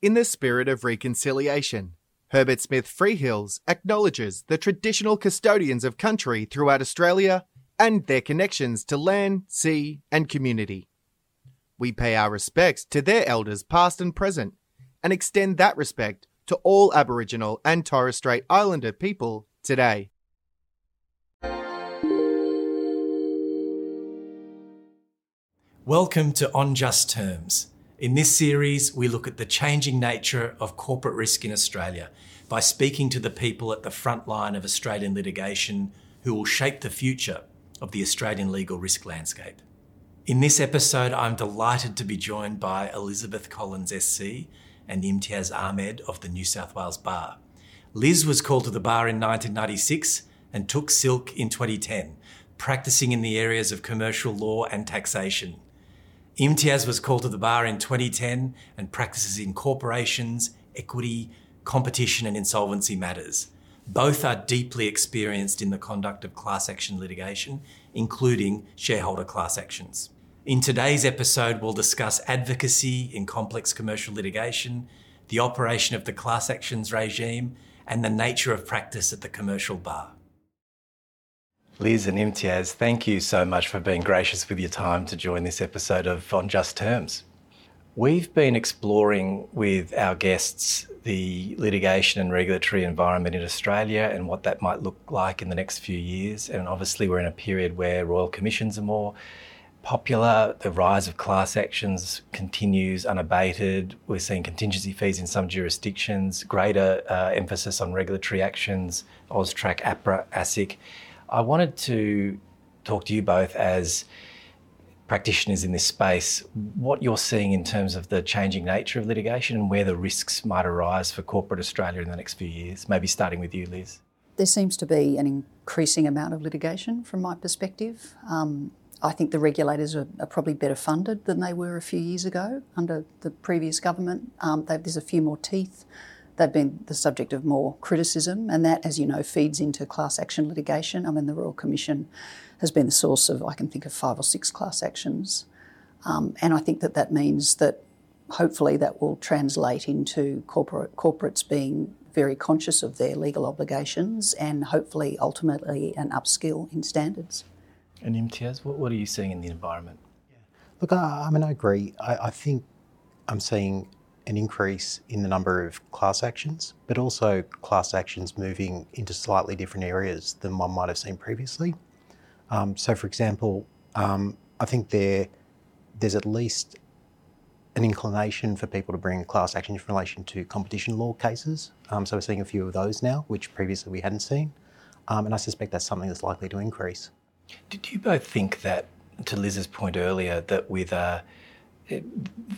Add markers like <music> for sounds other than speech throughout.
In the spirit of reconciliation, Herbert Smith Freehills acknowledges the traditional custodians of country throughout Australia and their connections to land, sea, and community. We pay our respects to their elders past and present and extend that respect to all Aboriginal and Torres Strait Islander people today. Welcome to On Just Terms. In this series, we look at the changing nature of corporate risk in Australia by speaking to the people at the front line of Australian litigation who will shape the future of the Australian legal risk landscape. In this episode, I'm delighted to be joined by Elizabeth Collins SC and Imtiaz Ahmed of the New South Wales Bar. Liz was called to the bar in 1996 and took silk in 2010, practicing in the areas of commercial law and taxation. Imtiaz was called to the bar in 2010 and practices in corporations, equity, competition, and insolvency matters. Both are deeply experienced in the conduct of class action litigation, including shareholder class actions. In today's episode, we'll discuss advocacy in complex commercial litigation, the operation of the class actions regime, and the nature of practice at the commercial bar. Liz and Imtiaz, thank you so much for being gracious with your time to join this episode of On Just Terms. We've been exploring with our guests the litigation and regulatory environment in Australia and what that might look like in the next few years. And obviously, we're in a period where royal commissions are more popular. The rise of class actions continues unabated. We're seeing contingency fees in some jurisdictions, greater uh, emphasis on regulatory actions, AUSTRAC, APRA, ASIC. I wanted to talk to you both as practitioners in this space, what you're seeing in terms of the changing nature of litigation and where the risks might arise for corporate Australia in the next few years. Maybe starting with you, Liz. There seems to be an increasing amount of litigation from my perspective. Um, I think the regulators are, are, probably better funded than they were a few years ago under the previous government. Um, there's a few more teeth They've been the subject of more criticism, and that, as you know, feeds into class action litigation. I mean, the Royal Commission has been the source of, I can think of five or six class actions. Um, and I think that that means that hopefully that will translate into corporate, corporates being very conscious of their legal obligations and hopefully ultimately an upskill in standards. And Imtiaz, what, what are you seeing in the environment? Yeah. Look, I, I mean, I agree. I, I think I'm seeing an increase in the number of class actions, but also class actions moving into slightly different areas than one might have seen previously. Um, so, for example, um, I think there there's at least an inclination for people to bring class actions in relation to competition law cases. Um, so we're seeing a few of those now, which previously we hadn't seen, um, and I suspect that's something that's likely to increase. Did you both think that, to Liz's point earlier, that with uh,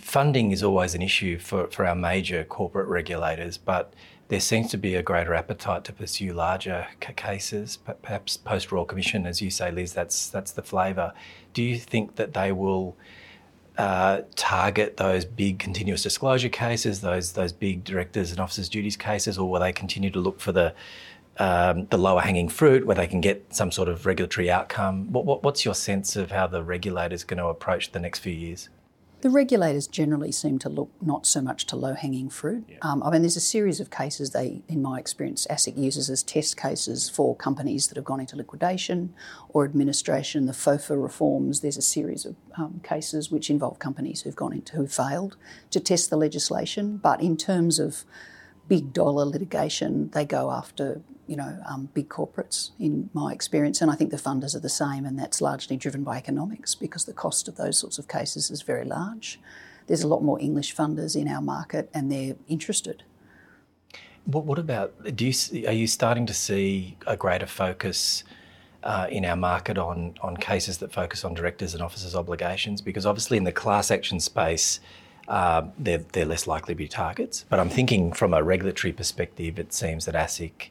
funding is always an issue for, for our major corporate regulators, but there seems to be a greater appetite to pursue larger c- cases, perhaps post Royal Commission, as you say, Liz. That's that's the flavour. Do you think that they will uh, target those big continuous disclosure cases, those those big directors and officers' duties cases, or will they continue to look for the um, the lower hanging fruit where they can get some sort of regulatory outcome? What, what, what's your sense of how the regulator's going to approach the next few years? The regulators generally seem to look not so much to low hanging fruit. Yeah. Um, I mean, there's a series of cases they, in my experience, ASIC uses as test cases for companies that have gone into liquidation or administration. The FOFA reforms, there's a series of um, cases which involve companies who've gone into, who failed to test the legislation. But in terms of big dollar litigation, they go after you know um, big corporates in my experience, and I think the funders are the same, and that's largely driven by economics because the cost of those sorts of cases is very large. There's a lot more English funders in our market, and they're interested. What, what about do you are you starting to see a greater focus? Uh, in our market on on cases that focus on directors and officers' obligations, because obviously in the class action space, uh, they're, they're less likely to be targets. But I'm thinking from a regulatory perspective, it seems that ASIC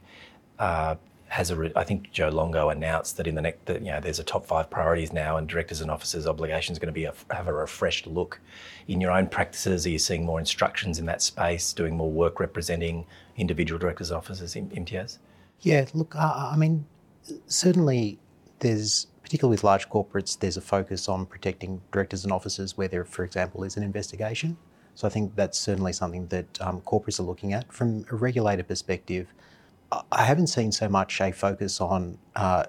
uh, has a. Re- I think Joe Longo announced that in the next, that, you know, there's a top five priorities now, and directors and officers' obligations going to be a, have a refreshed look. In your own practices, are you seeing more instructions in that space, doing more work representing individual directors officers in Imtiaz? Yeah, look, I mean, certainly there's particularly with large corporates, there's a focus on protecting directors and officers where there, for example, is an investigation. So I think that's certainly something that um, corporates are looking at. From a regulator perspective, I haven't seen so much a focus on uh,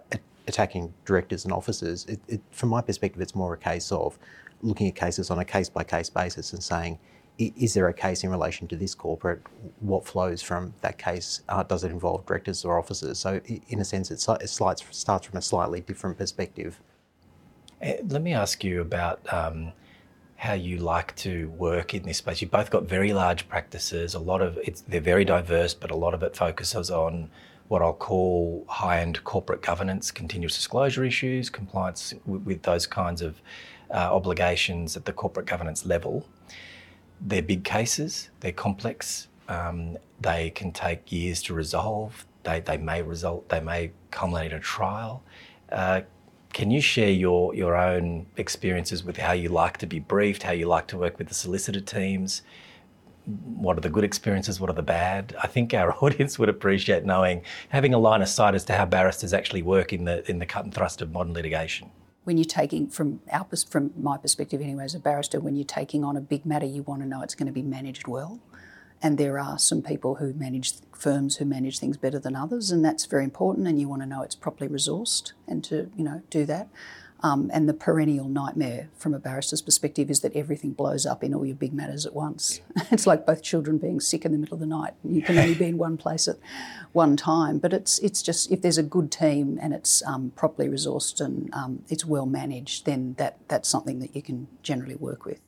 attacking directors and officers. It, it, from my perspective, it's more a case of looking at cases on a case by case basis and saying, is there a case in relation to this corporate? What flows from that case? Uh, does it involve directors or officers? So, in a sense, it, starts from a slightly different perspective. Eh, let me ask you about um, how you like to work in this space. You've both got very large practices. A lot of it's they're very diverse, but a lot of it focuses on what I'll call high-end corporate governance, continuous disclosure issues, compliance with, with those kinds of uh, obligations at the corporate governance level. They're big cases, they're complex, um, they can take years to resolve, they, they may result, they may culminate in a trial. Uh, can you share your, your own experiences with how you like to be briefed, how you like to work with the solicitor teams? What are the good experiences? What are the bad? I think our <laughs> audience would appreciate knowing, having a line of sight as to how barristers actually work in the in the cut and thrust of modern litigation when you're taking from our from my perspective anyway as a barrister when you're taking on a big matter you want to know it's going to be managed well. And there are some people who manage firms who manage things better than others and that's very important and you want to know it's properly resourced and to you know do that um, and the perennial nightmare from a barrister's perspective is that everything blows up in all your big matters at once. <laughs> it's like both children being sick in the middle of the night. You can only be in one place at one time. But it's it's just if there's a good team and it's um, properly resourced and um, it's well managed, then that that's something that you can generally work with.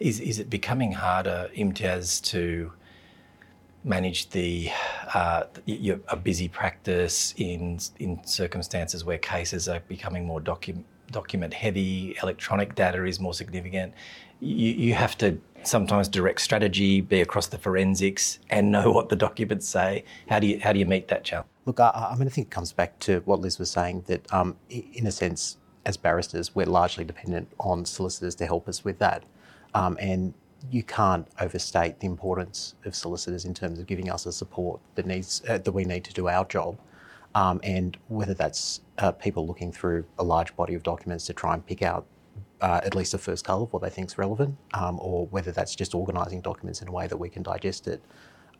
Is is it becoming harder, Imtiaz, to manage the uh, a busy practice in in circumstances where cases are becoming more documented? Document heavy, electronic data is more significant. You, you have to sometimes direct strategy, be across the forensics, and know what the documents say. How do you how do you meet that challenge? Look, I, I mean, I think it comes back to what Liz was saying that, um, in a sense, as barristers, we're largely dependent on solicitors to help us with that, um, and you can't overstate the importance of solicitors in terms of giving us the support that needs uh, that we need to do our job. Um, and whether that's uh, people looking through a large body of documents to try and pick out uh, at least the first colour of what they think is relevant, um, or whether that's just organising documents in a way that we can digest it.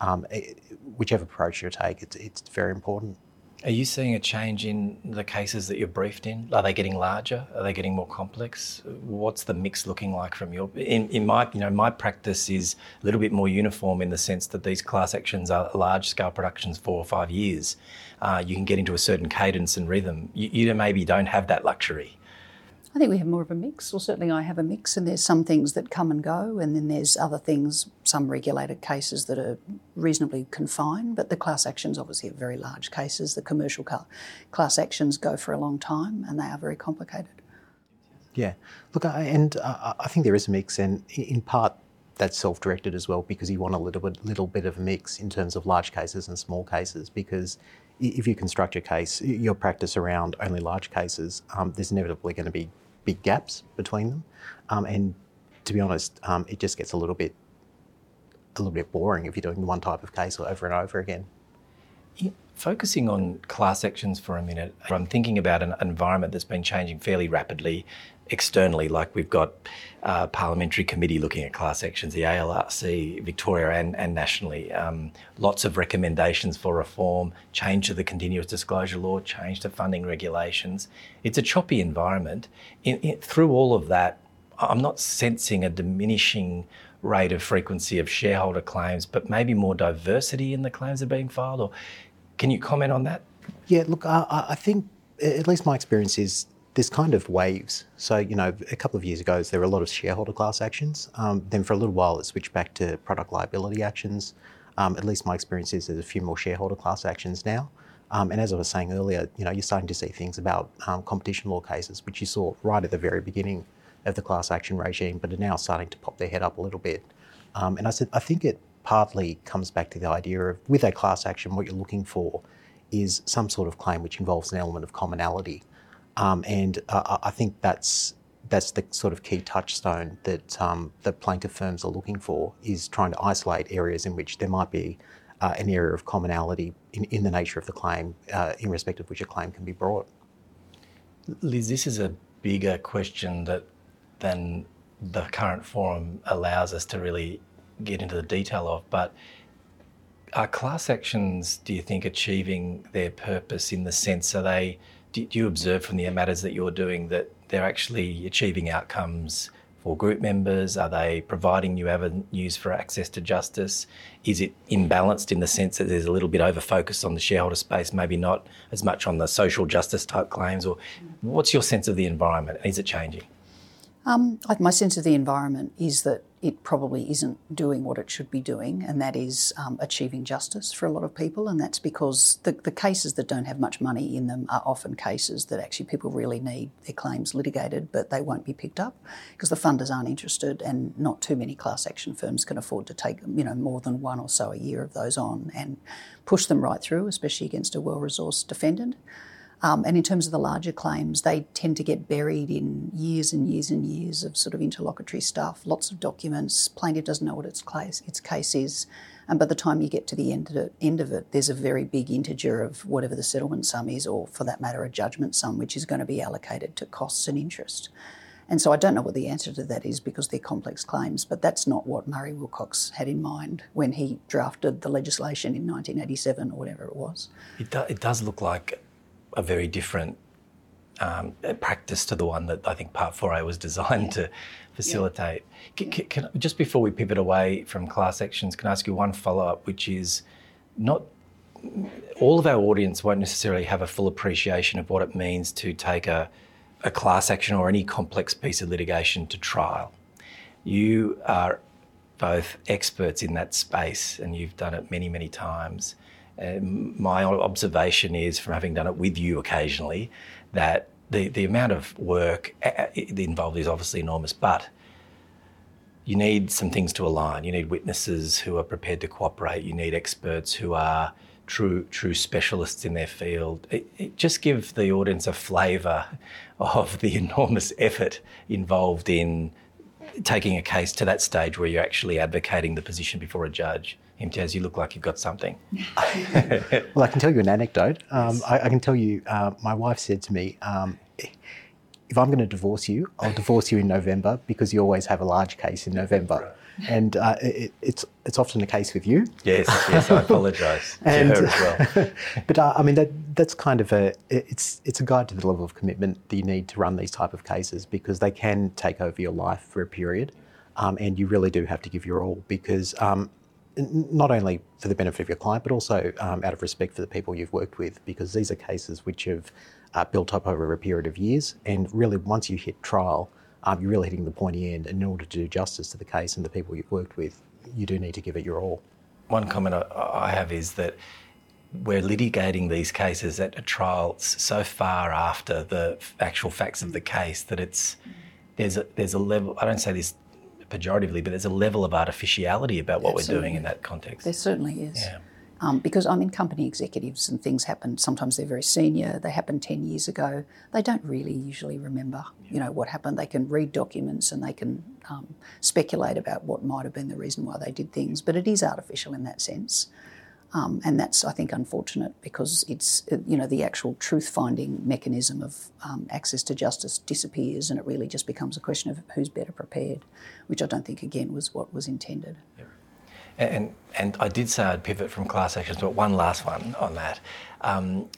Um, it whichever approach you take, it's, it's very important. Are you seeing a change in the cases that you're briefed in? Are they getting larger? Are they getting more complex? What's the mix looking like from your? In, in my, you know, my practice is a little bit more uniform in the sense that these class actions are large scale productions, four or five years. Uh, you can get into a certain cadence and rhythm. You, you maybe don't have that luxury. I think we have more of a mix, or certainly I have a mix, and there's some things that come and go, and then there's other things, some regulated cases that are reasonably confined, but the class actions obviously are very large cases. The commercial class actions go for a long time and they are very complicated. Yeah, look, I, and uh, I think there is a mix, and in part that's self-directed as well because you want a little bit, little bit of a mix in terms of large cases and small cases because if you construct your case, your practice around only large cases, um, there's inevitably going to be big gaps between them, um, and to be honest, um, it just gets a little bit a little bit boring if you're doing one type of case over and over again. Focusing on class actions for a minute, I'm thinking about an environment that's been changing fairly rapidly externally, like we've got uh, parliamentary committee looking at class actions, the ALRC, Victoria and, and nationally. Um, lots of recommendations for reform, change to the continuous disclosure law, change to funding regulations. It's a choppy environment. In, in, through all of that, I'm not sensing a diminishing rate of frequency of shareholder claims, but maybe more diversity in the claims that are being filed. Or can you comment on that? Yeah, look, I, I think at least my experience is there's kind of waves. So, you know, a couple of years ago, there were a lot of shareholder class actions. Um, then for a little while, it switched back to product liability actions. Um, at least my experience is there's a few more shareholder class actions now. Um, and as I was saying earlier, you know, you're starting to see things about um, competition law cases, which you saw right at the very beginning of the class action regime, but are now starting to pop their head up a little bit. Um, and I said, I think it partly comes back to the idea of with a class action, what you're looking for is some sort of claim which involves an element of commonality. Um, and uh, I think that's that's the sort of key touchstone that um, the plaintiff firms are looking for is trying to isolate areas in which there might be uh, an area of commonality in, in the nature of the claim, uh, in respect of which a claim can be brought. Liz, this is a bigger question that than the current forum allows us to really get into the detail of, but are class actions, do you think, achieving their purpose in the sense, are they, do, you observe from the matters that you're doing that they're actually achieving outcomes for group members? Are they providing new avenues for access to justice? Is it imbalanced in the sense that there's a little bit over focus on the shareholder space, maybe not as much on the social justice type claims? Or what's your sense of the environment? Is it changing? Um, my sense of the environment is that it probably isn't doing what it should be doing, and that is um, achieving justice for a lot of people. And that's because the, the cases that don't have much money in them are often cases that actually people really need their claims litigated, but they won't be picked up because the funders aren't interested, and not too many class action firms can afford to take you know more than one or so a year of those on and push them right through, especially against a well-resourced defendant. Um, and in terms of the larger claims, they tend to get buried in years and years and years of sort of interlocutory stuff, lots of documents. Plaintiff doesn't know what its case, its case is. And by the time you get to the end of, it, end of it, there's a very big integer of whatever the settlement sum is, or for that matter, a judgment sum, which is going to be allocated to costs and interest. And so I don't know what the answer to that is because they're complex claims, but that's not what Murray Wilcox had in mind when he drafted the legislation in 1987 or whatever it was. It, do, it does look like a very different um, practice to the one that I think Part 4A was designed to facilitate. Yeah. Can, can, just before we pivot away from class actions, can I ask you one follow up, which is not all of our audience won't necessarily have a full appreciation of what it means to take a, a class action or any complex piece of litigation to trial. You are both experts in that space and you've done it many, many times. Um, my observation is, from having done it with you occasionally, that the, the amount of work involved is obviously enormous, but you need some things to align. You need witnesses who are prepared to cooperate. You need experts who are true true specialists in their field. It, it just give the audience a flavour of the <laughs> enormous effort involved in taking a case to that stage where you're actually advocating the position before a judge. Imtiaz, you look like you've got something. <laughs> well, I can tell you an anecdote. Um, I, I, can tell you, uh, my wife said to me, um, if I'm going to divorce you, I'll divorce you in November because you always have a large case in November. And uh, it, it's it's often the case with you. Yes, yes, I apologise to <laughs> her as well. <laughs> but uh, I mean that that's kind of a it's it's a guide to the level of commitment that you need to run these type of cases because they can take over your life for a period, um, and you really do have to give your all because um, not only for the benefit of your client, but also um, out of respect for the people you've worked with, because these are cases which have uh, built up over a period of years. And really, once you hit trial, um, you're really hitting the pointy end. And in order to do justice to the case and the people you've worked with, you do need to give it your all. One comment I have is that we're litigating these cases at a trial so far after the actual facts of the case that it's there's a, there's a level. I don't say this pejoratively, but there's a level of artificiality about what Absolutely. we're doing in that context. There certainly is. Yeah. Um, because I'm in company executives and things happen. Sometimes they're very senior. They happened ten years ago. They don't really usually remember, you know, what happened. They can read documents and they can um, speculate about what might have been the reason why they did things. But it is artificial in that sense. Um, and that's, I think, unfortunate because it's, you know, the actual truth finding mechanism of um, access to justice disappears and it really just becomes a question of who's better prepared, which I don't think, again, was what was intended. And, and I did say I'd pivot from class actions, but one last one on that. Um,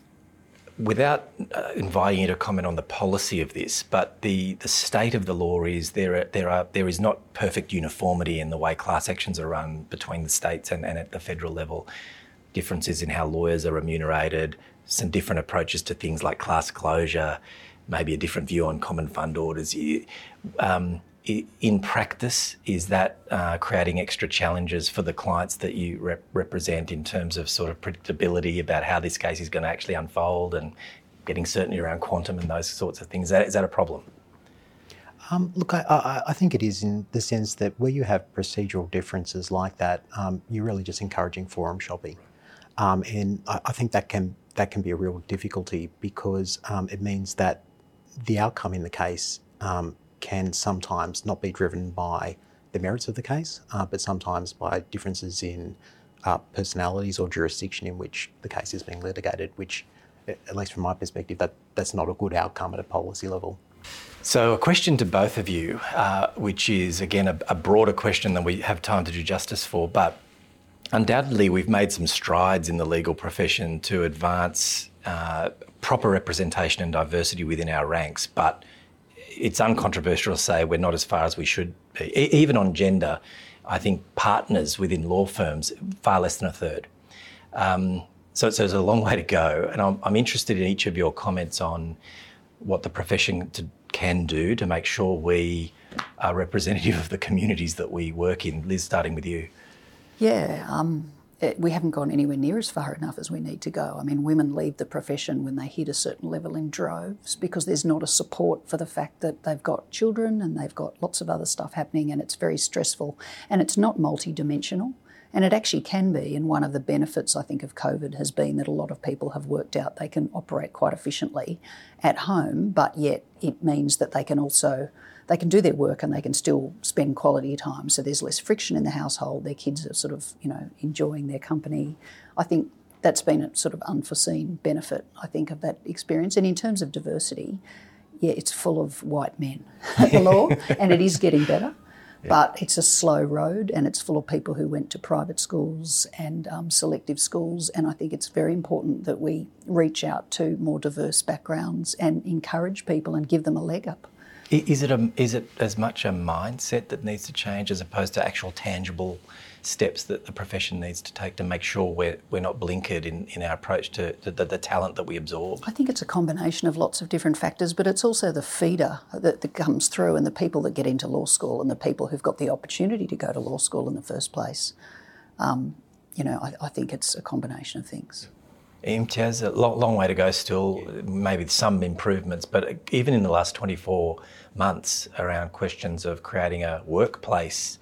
without uh, inviting you to comment on the policy of this, but the, the state of the law is there are, there are there is not perfect uniformity in the way class actions are run between the states and, and at the federal level differences in how lawyers are remunerated, some different approaches to things like class closure, maybe a different view on common fund orders. Um, in practice, is that uh, creating extra challenges for the clients that you rep- represent in terms of sort of predictability about how this case is going to actually unfold and getting certainty around quantum and those sorts of things? Is that, is that a problem? Um, look, I, I, I, think it is in the sense that where you have procedural differences like that, um, you're really just encouraging forum shopping. Um, and I, I, think that can that can be a real difficulty because um, it means that the outcome in the case um, can sometimes not be driven by the merits of the case, uh, but sometimes by differences in uh, personalities or jurisdiction in which the case is being litigated, which, at least from my perspective, that, that's not a good outcome at a policy level. So, a question to both of you, uh, which is again a, a, broader question than we have time to do justice for, but undoubtedly we've made some strides in the legal profession to advance uh, proper representation and diversity within our ranks, but it's uncontroversial to say we're not as far as we should be. E- even on gender, I think partners within law firms, far less than a third. Um, so, so there's a long way to go, and I'm, I'm interested in each of your comments on what the profession to, can do to make sure we are representative of the communities that we work in. Liz, starting with you. Yeah, um, it, we haven't gone anywhere near as far enough as we need to go. I mean, women leave the profession when they hit a certain level in droves because there's not a support for the fact that they've got children and they've got lots of other stuff happening and it's very stressful and it's not multidimensional. And it actually can be. And one of the benefits, I think, of COVID has been that a lot of people have worked out they can operate quite efficiently at home, but yet it means that they can also they can do their work and they can still spend quality time. So there's less friction in the household. Their kids are sort of, you know, enjoying their company. I think that's been a sort of unforeseen benefit, I think, of that experience. And in terms of diversity, yeah, it's full of white men at the law, <laughs> and it is getting better. Yeah. But it's a slow road and it's full of people who went to private schools and um, selective schools. And I think it's very important that we reach out to more diverse backgrounds and encourage people and give them a leg up. Is it a, is it as much a mindset that needs to change as opposed to actual tangible steps that the profession needs to take to make sure we're, we're not blinkered in, in our approach to, to the, the, talent that we absorb? I think it's a combination of lots of different factors, but it's also the feeder that, that comes through and the people that get into law school and the people who've got the opportunity to go to law school in the first place. Um, you know, I, I think it's a combination of things. Imtiaz, a long, long way to go still, maybe some improvements, but even in the last 24 months around questions of creating a workplace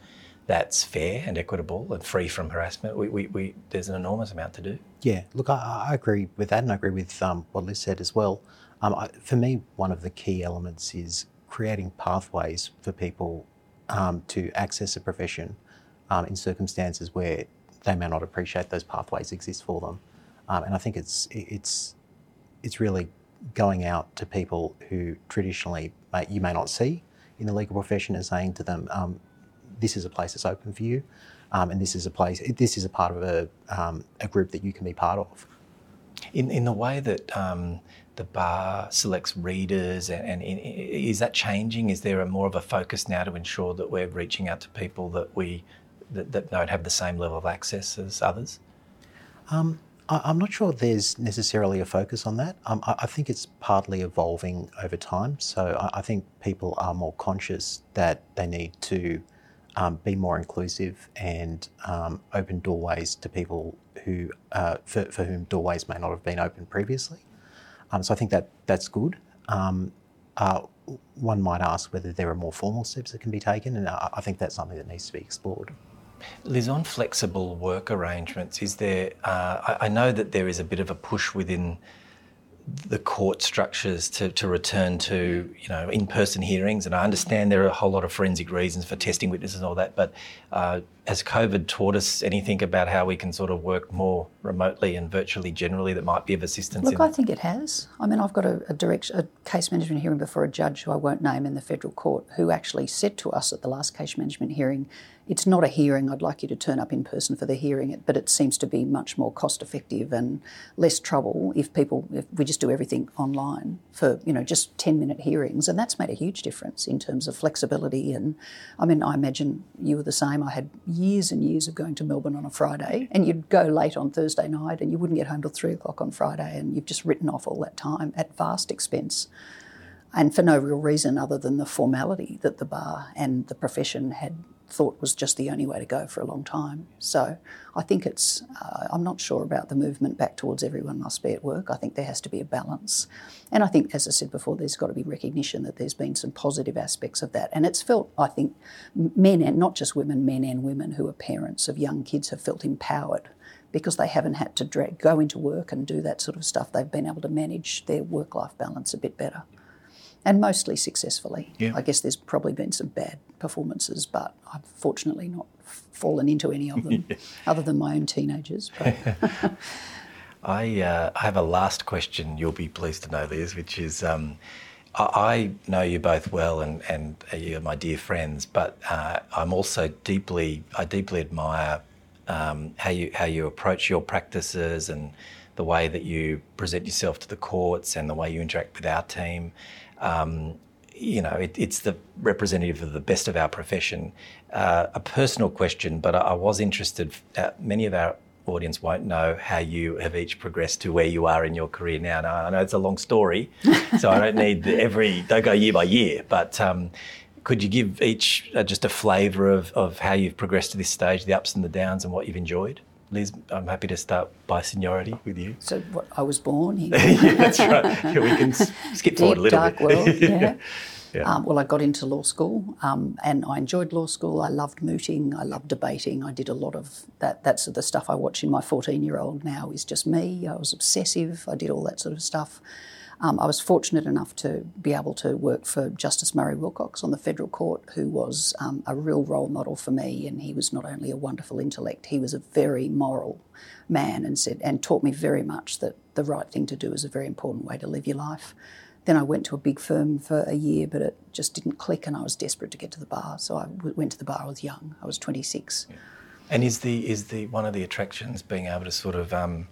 that's fair and equitable and free from harassment, we, we, we there's an enormous amount to do. Yeah, look, I, I agree with that and I agree with um, what Liz said as well. Um, I, for me, one of the key elements is creating pathways for people um, to access a profession um, in circumstances where they may not appreciate those pathways exist for them. Um, and I think it's it's it's really going out to people who traditionally may, you may not see in the legal profession and saying to them, um, "This is a place that's open for you, um, and this is a place. This is a part of a um, a group that you can be part of." In in the way that um, the bar selects readers, and, and in, is that changing? Is there a more of a focus now to ensure that we're reaching out to people that we that, that don't have the same level of access as others? Um, I'm not sure there's necessarily a focus on that. Um, I, think it's partly evolving over time. So I, think people are more conscious that they need to um, be more inclusive and um, open doorways to people who, uh, for, for, whom doorways may not have been open previously. Um, so I think that that's good. Um, uh, one might ask whether there are more formal steps that can be taken, and I, I think that's something that needs to be explored. Liz, on flexible work arrangements, is there? Uh, I, I, know that there is a bit of a push within the court structures to, to return to you know in-person hearings, and I understand there are a whole lot of forensic reasons for testing witnesses and all that. But uh, has COVID taught us anything about how we can sort of work more remotely and virtually generally that might be of assistance? Look, I think it has. I mean, I've got a, a direct a case management hearing before a judge who I won't name in the federal court, who actually said to us at the last case management hearing it's not a hearing. I'd like you to turn up in person for the hearing, but it seems to be much more cost effective and less trouble if people if we just do everything online for you know just ten minute hearings, and that's made a huge difference in terms of flexibility. And I mean, I imagine you were the same. I had years and years of going to Melbourne on a Friday, and you'd go late on Thursday night, and you wouldn't get home till three o'clock on Friday, and you've just written off all that time at vast expense and for no real reason other than the formality that the bar and the profession had thought was just the only way to go for a long time. So I think it's, uh, I'm not sure about the movement back towards everyone must be at work. I think there has to be a balance. And I think, as I said before, there's got to be recognition that there's been some positive aspects of that. And it's felt, I think, men and not just women, men and women who are parents of young kids have felt empowered because they haven't had to drag, go into work and do that sort of stuff. They've been able to manage their work life balance a bit better and mostly successfully. Yeah. I guess there's probably been some bad performances, but I've fortunately not fallen into any of them, <laughs> yeah. other than my own teenagers. <laughs> I, uh, I have a last question. You'll be pleased to know, Liz, which is. Um, I know you both well, and, and you're my dear friends. But uh, I'm also deeply, I deeply admire um, how you how you approach your practices and the way that you present yourself to the courts and the way you interact with our team. Um, you know, it, it's the representative of the best of our profession. Uh, a personal question, but I, I was interested. Uh, many of our audience won't know how you have each progressed to where you are in your career now. Now I know it's a long story, so I don't need every don't go year by year, but. Um, could you give each uh, just a flavour of, of how you've progressed to this stage, the ups and the downs, and what you've enjoyed? Liz, I'm happy to start by seniority with you. So, what, I was born here. yeah, <laughs> that's right. Yeah, we can skip Deep, forward a little dark bit. world. <laughs> Yeah. Yeah. Um, well, I got into law school, um, and I enjoyed law school. I loved mooting. I loved debating. I did a lot of that. That's the stuff I watch in my 14-year-old now. Is just me. I was obsessive. I did all that sort of stuff. Um, I was fortunate enough to be able to work for Justice Murray Wilcox on the federal court, who was um, a real role model for me. And he was not only a wonderful intellect, he was a very moral man, and said and taught me very much that the right thing to do is a very important way to live your life. Then I went to a big firm for a year, but it just didn't click, and I was desperate to get to the bar. So I w- went to the bar. I was young. I was 26. And is the is the one of the attractions being able to sort of um,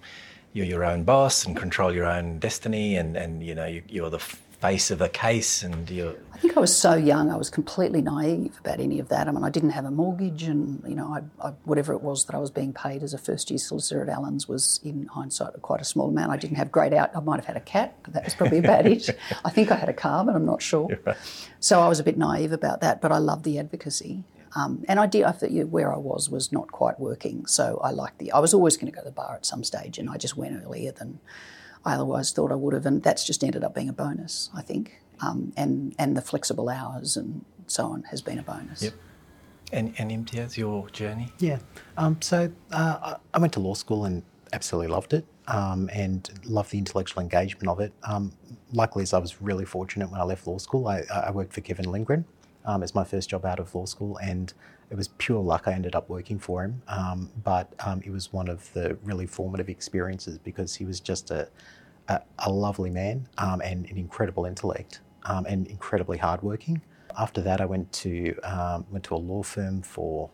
you're your own boss and control your own destiny, and and you know you, you're the face of the case, and you're I think I was so young. I was completely naive about any of that. I mean, I didn't have a mortgage, and you know, I, I, whatever it was that I was being paid as a first-year solicitor at Allens was, in hindsight, quite a small amount. I didn't have great out. I might have had a cat, but that was probably about it. <laughs> I think I had a car, but I'm not sure. So I was a bit naive about that, but I love the advocacy. Um, and I did. I thought yeah, where I was was not quite working, so I liked the. I was always going to go to the bar at some stage, and I just went earlier than I otherwise thought I would have, and that's just ended up being a bonus, I think. Um, and and the flexible hours and so on has been a bonus. Yep. and and Imtiaz, your journey. Yeah. Um, so uh, I- I went to law school and absolutely loved it um, and loved the intellectual engagement of it. Um, luckily, as I was really fortunate when I left law school, I, I worked for Kevin Lindgren um, as my first job out of law school, and it was pure luck I ended up working for him. Um, but um, it was one of the really formative experiences because he was just a, a, a lovely man um, and an incredible intellect um, and incredibly hardworking. After that, I went to um, went to a law firm for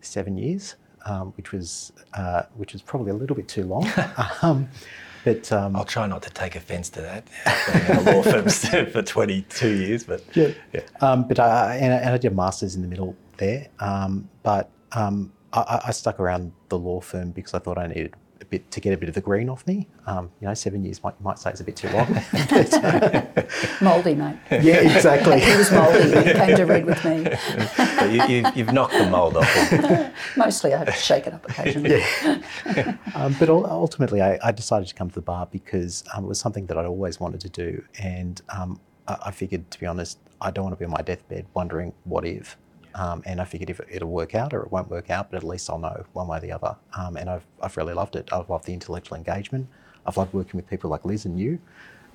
seven years, um, which was uh, which was probably a little bit too long. <laughs> but um, I'll try not to take offence to that. Law firm <laughs> for 22 years, but yeah, Um, but I, and, I- and I did a master's in the middle there. Um, but um, I- I, stuck around the law firm because I thought I needed bit to get a bit of the green off me. Um, you know, seven years might you might say is a bit too long. But, <laughs> uh, Mouldy, mate. yeah, exactly. He was mouldy when he <laughs> came to read with me. but you, you, you've knocked the mould off. <laughs> Mostly I have to shake it up occasionally. Um, but ultimately, I, I decided to come to the bar because um, it was something that I'd always wanted to do, and um, I, I figured, to be honest, I don't want to be on my deathbed wondering what if. Um, and I figured if it- it'll work out or it won't work out, but at least I'll know one way or the other. Um, and I've, I've really loved it. I've loved the intellectual engagement. I've loved working with people like Liz and you.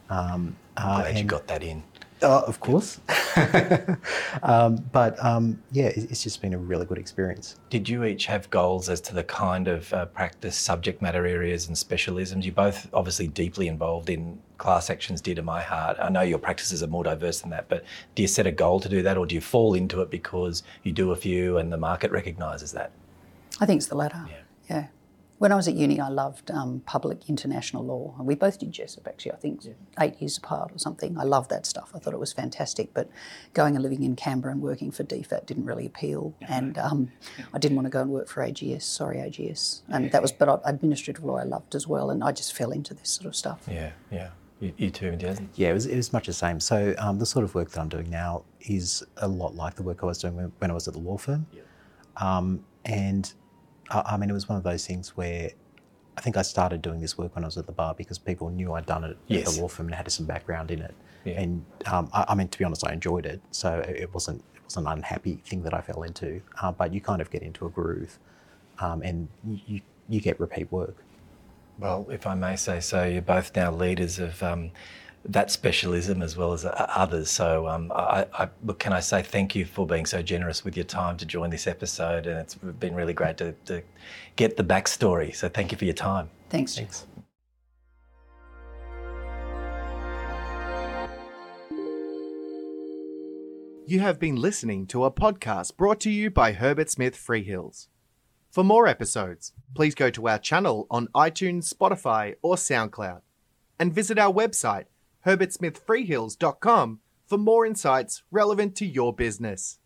Um, uh, Glad you and- got that in. Uh, of course. <laughs> um, but um, yeah, it- it's just been a really good experience. Did you each have goals as to the kind of uh, practice, subject matter areas, and specialisms? You're both obviously deeply involved in class actions, dear to my heart. I know your practices are more diverse than that, but do you set a goal to do that, or do you fall into it because you do a few and the market recognises that? I think it's the latter. Yeah. Yeah. When I was at uni, I loved um, public international law. And we both did Jessup, actually, I think eight years apart or something. I loved that stuff. I thought it was fantastic. But going and living in Canberra and working for DFAT didn't really appeal. <laughs> And um, I didn't want to go and work for AGS. Sorry, AGS. And that was, but I- administrative law I loved as well. And I just fell into this sort of stuff. Yeah, yeah. You, you too, Imtiaz? Yeah, it was, it was much the same. So um, the sort of work that I'm doing now is a lot like the work I was doing when, when I was at the law firm. Um, and I, I mean, it was one of those things where I think I started doing this work when I was at the bar because people knew I'd done it at the law firm and had some background in it. Yeah. And um, I, I mean, to be honest, I enjoyed it. So it it wasn't it was an unhappy thing that I fell into. Uh, but you kind of get into a groove, um, and you you get repeat work. Well, if I may say so, you're both now leaders of um, that specialism as well as uh, others. So, um, I, I, look, can I say thank you for being so generous with your time to join this episode? And it's been really great to, to get the backstory. So, thank you for your time. Thanks. Thanks. You have been listening to a podcast brought to you by Herbert Smith Freehills. For more episodes, please go to our channel on iTunes, Spotify, or SoundCloud, and visit our website, herbertsmithfreehills.com, for more insights relevant to your business.